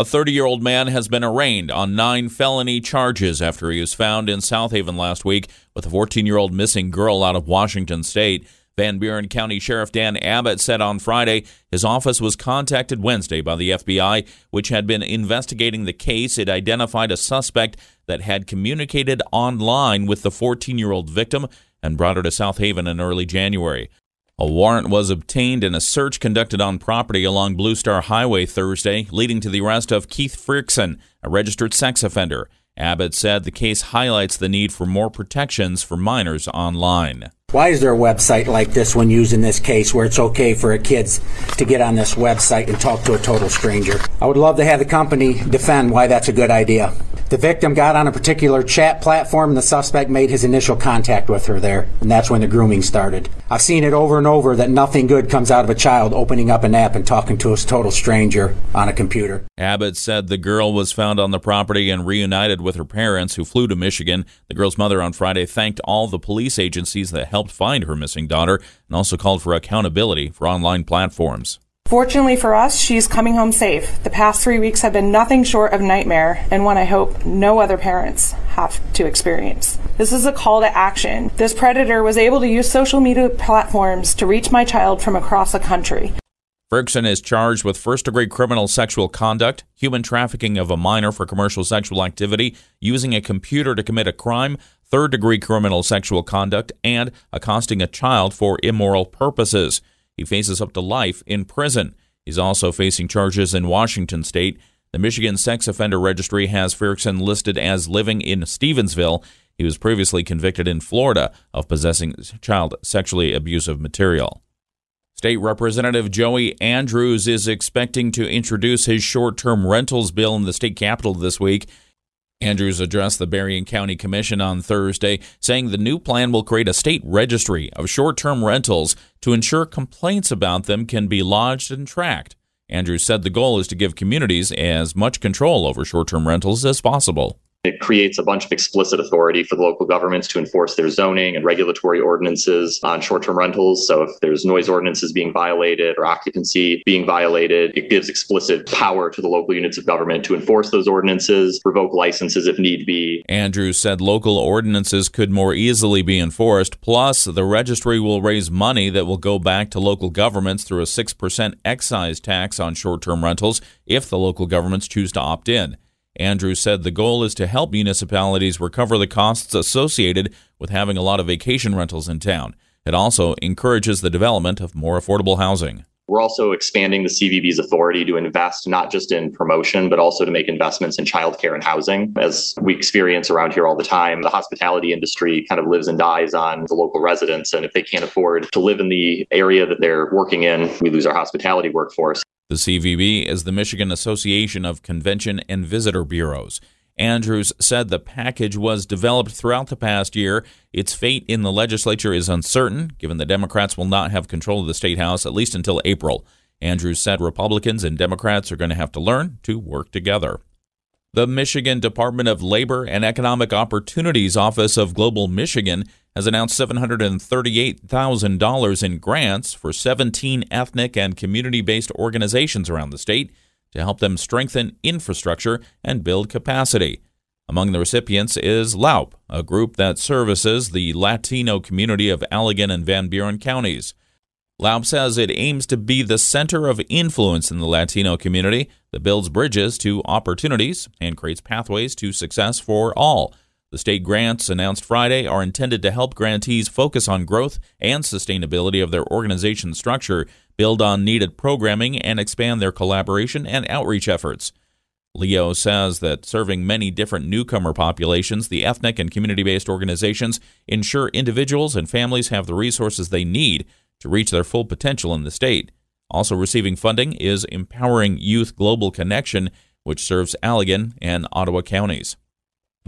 A 30 year old man has been arraigned on nine felony charges after he was found in South Haven last week with a 14 year old missing girl out of Washington state. Van Buren County Sheriff Dan Abbott said on Friday his office was contacted Wednesday by the FBI, which had been investigating the case. It identified a suspect that had communicated online with the 14 year old victim and brought her to South Haven in early January. A warrant was obtained and a search conducted on property along Blue Star Highway Thursday, leading to the arrest of Keith Ferguson, a registered sex offender. Abbott said the case highlights the need for more protections for minors online. Why is there a website like this when used in this case where it's okay for a kids to get on this website and talk to a total stranger? I would love to have the company defend why that's a good idea. The victim got on a particular chat platform and the suspect made his initial contact with her there, and that's when the grooming started. I've seen it over and over that nothing good comes out of a child opening up an app and talking to a total stranger on a computer. Abbott said the girl was found on the property and reunited with her parents who flew to Michigan. The girl's mother on Friday thanked all the police agencies that helped find her missing daughter and also called for accountability for online platforms. Fortunately for us, she's coming home safe. The past three weeks have been nothing short of nightmare and one I hope no other parents have to experience. This is a call to action. This predator was able to use social media platforms to reach my child from across the country. Ferguson is charged with first degree criminal sexual conduct, human trafficking of a minor for commercial sexual activity, using a computer to commit a crime, third degree criminal sexual conduct, and accosting a child for immoral purposes. He faces up to life in prison. He's also facing charges in Washington state. The Michigan Sex Offender Registry has Ferguson listed as living in Stevensville. He was previously convicted in Florida of possessing child sexually abusive material. State Representative Joey Andrews is expecting to introduce his short term rentals bill in the state capitol this week. Andrews addressed the Berrien County Commission on Thursday, saying the new plan will create a state registry of short term rentals to ensure complaints about them can be lodged and tracked. Andrews said the goal is to give communities as much control over short term rentals as possible. It creates a bunch of explicit authority for the local governments to enforce their zoning and regulatory ordinances on short term rentals. So if there's noise ordinances being violated or occupancy being violated, it gives explicit power to the local units of government to enforce those ordinances, revoke licenses if need be. Andrews said local ordinances could more easily be enforced. Plus, the registry will raise money that will go back to local governments through a 6% excise tax on short term rentals if the local governments choose to opt in. Andrews said the goal is to help municipalities recover the costs associated with having a lot of vacation rentals in town. It also encourages the development of more affordable housing. We're also expanding the CVB's authority to invest not just in promotion, but also to make investments in childcare and housing. As we experience around here all the time, the hospitality industry kind of lives and dies on the local residents. And if they can't afford to live in the area that they're working in, we lose our hospitality workforce. The CVB is the Michigan Association of Convention and Visitor Bureaus. Andrews said the package was developed throughout the past year. Its fate in the legislature is uncertain, given the Democrats will not have control of the state house at least until April. Andrews said Republicans and Democrats are going to have to learn to work together. The Michigan Department of Labor and Economic Opportunities Office of Global Michigan has announced $738,000 in grants for 17 ethnic and community based organizations around the state to help them strengthen infrastructure and build capacity. Among the recipients is LAUP, a group that services the Latino community of Allegan and Van Buren counties. LAUP says it aims to be the center of influence in the Latino community that builds bridges to opportunities and creates pathways to success for all. The state grants announced Friday are intended to help grantees focus on growth and sustainability of their organization structure, build on needed programming, and expand their collaboration and outreach efforts. LEO says that serving many different newcomer populations, the ethnic and community based organizations ensure individuals and families have the resources they need to reach their full potential in the state. Also receiving funding is Empowering Youth Global Connection, which serves Allegan and Ottawa counties.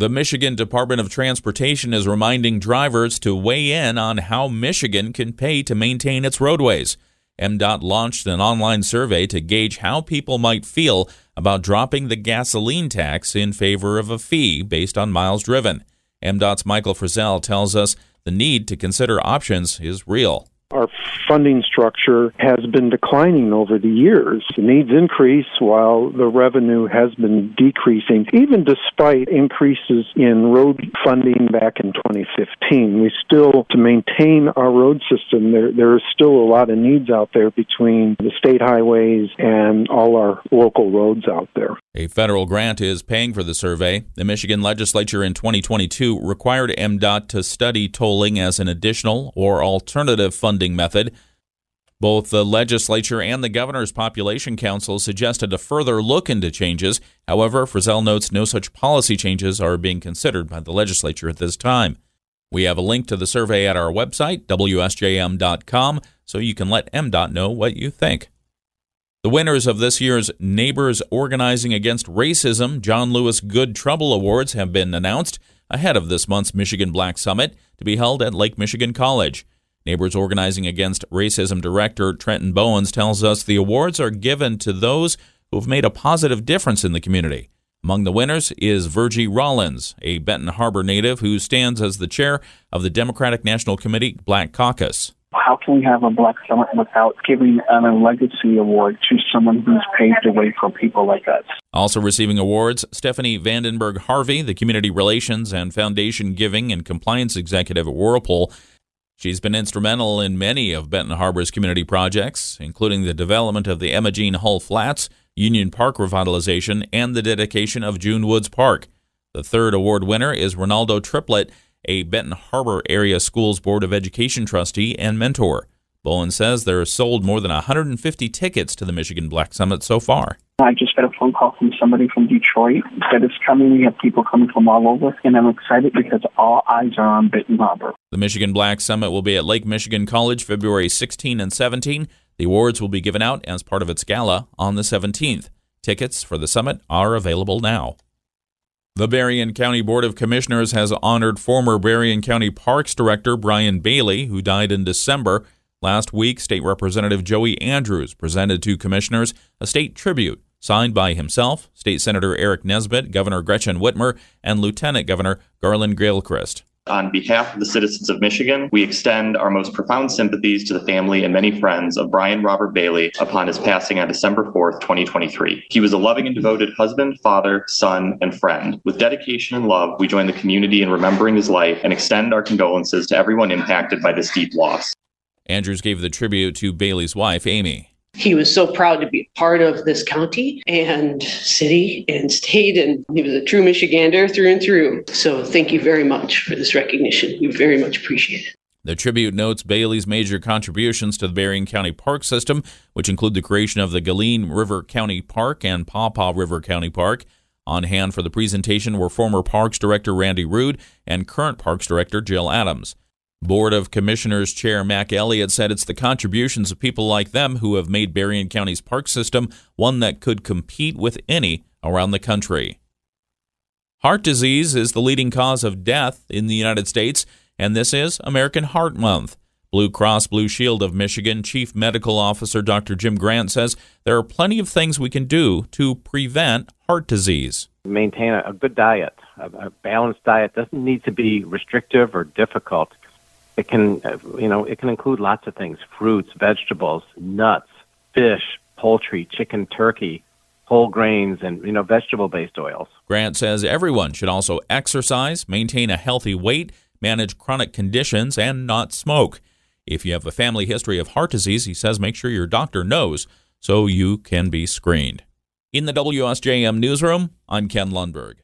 The Michigan Department of Transportation is reminding drivers to weigh in on how Michigan can pay to maintain its roadways. MDOT launched an online survey to gauge how people might feel about dropping the gasoline tax in favor of a fee based on miles driven. MDOT's Michael Frizzell tells us the need to consider options is real. Our funding structure has been declining over the years. The needs increase while the revenue has been decreasing, even despite increases in road funding back in 2015. We still, to maintain our road system, there, there is still a lot of needs out there between the state highways and all our local roads out there. A federal grant is paying for the survey. The Michigan legislature in 2022 required MDOT to study tolling as an additional or alternative funding method. Both the legislature and the governor's population council suggested a further look into changes. However, Frizzell notes no such policy changes are being considered by the legislature at this time. We have a link to the survey at our website, WSJM.com, so you can let MDOT know what you think. The winners of this year's Neighbors Organizing Against Racism John Lewis Good Trouble Awards have been announced ahead of this month's Michigan Black Summit to be held at Lake Michigan College. Neighbors Organizing Against Racism Director Trenton Bowens tells us the awards are given to those who have made a positive difference in the community. Among the winners is Virgie Rollins, a Benton Harbor native who stands as the chair of the Democratic National Committee Black Caucus how can we have a Black Summit without giving a legacy award to someone who's paved the way for people like us? Also receiving awards, Stephanie Vandenberg Harvey, the Community Relations and Foundation Giving and Compliance Executive at Whirlpool. She's been instrumental in many of Benton Harbor's community projects, including the development of the Emma Jean Hull Flats, Union Park revitalization, and the dedication of June Woods Park. The third award winner is Ronaldo Triplett a Benton Harbor Area Schools Board of Education trustee and mentor. Bowen says there are sold more than 150 tickets to the Michigan Black Summit so far. I just got a phone call from somebody from Detroit that it's coming. We have people coming from all over, and I'm excited because all eyes are on Benton Harbor. The Michigan Black Summit will be at Lake Michigan College February 16 and 17. The awards will be given out as part of its gala on the 17th. Tickets for the summit are available now. The Berrien County Board of Commissioners has honored former Berrien County Parks Director Brian Bailey, who died in December. Last week, State Representative Joey Andrews presented to commissioners a state tribute signed by himself, State Senator Aric Nesbitt, Governor Gretchen Whitmer, and Lieutenant Governor Garlin Gilchrist. On behalf of the citizens of Michigan, we extend our most profound sympathies to the family and many friends of Brian Robert Bailey upon his passing on December 4th, 2023. He was a loving and devoted husband, father, son, and friend. With dedication and love, we join the community in remembering his life and extend our condolences to everyone impacted by this deep loss. Andrews gave the tribute to Bailey's wife, Amy. He was so proud to be part of this county and city and state, and he was a true Michigander through and through. So thank you very much for this recognition. We very much appreciate it. The tribute notes Bailey's major contributions to the Berrien County Park System, which include the creation of the Galien River County Park and Paw Paw River County Park. On hand for the presentation were former Parks Director Randy Rude and current Parks Director Jill Adams. Board of Commissioners Chair Mac Elliott said it's the contributions of people like them who have made Berrien County's park system one that could compete with any around the country. Heart disease is the leading cause of death in the United States, and this is American Heart Month. Blue Cross Blue Shield of Michigan Chief Medical Officer Dr. Jim Grant says there are plenty of things we can do to prevent heart disease. Maintain a good diet. A balanced diet doesn't need to be restrictive or difficult it can, you know, it can include lots of things: fruits, vegetables, nuts, fish, poultry, chicken, turkey, whole grains, and you know, vegetable-based oils. Grant says everyone should also exercise, maintain a healthy weight, manage chronic conditions, and not smoke. If you have a family history of heart disease, he says make sure your doctor knows so you can be screened. In the WSJM newsroom, I'm Ken Lundberg.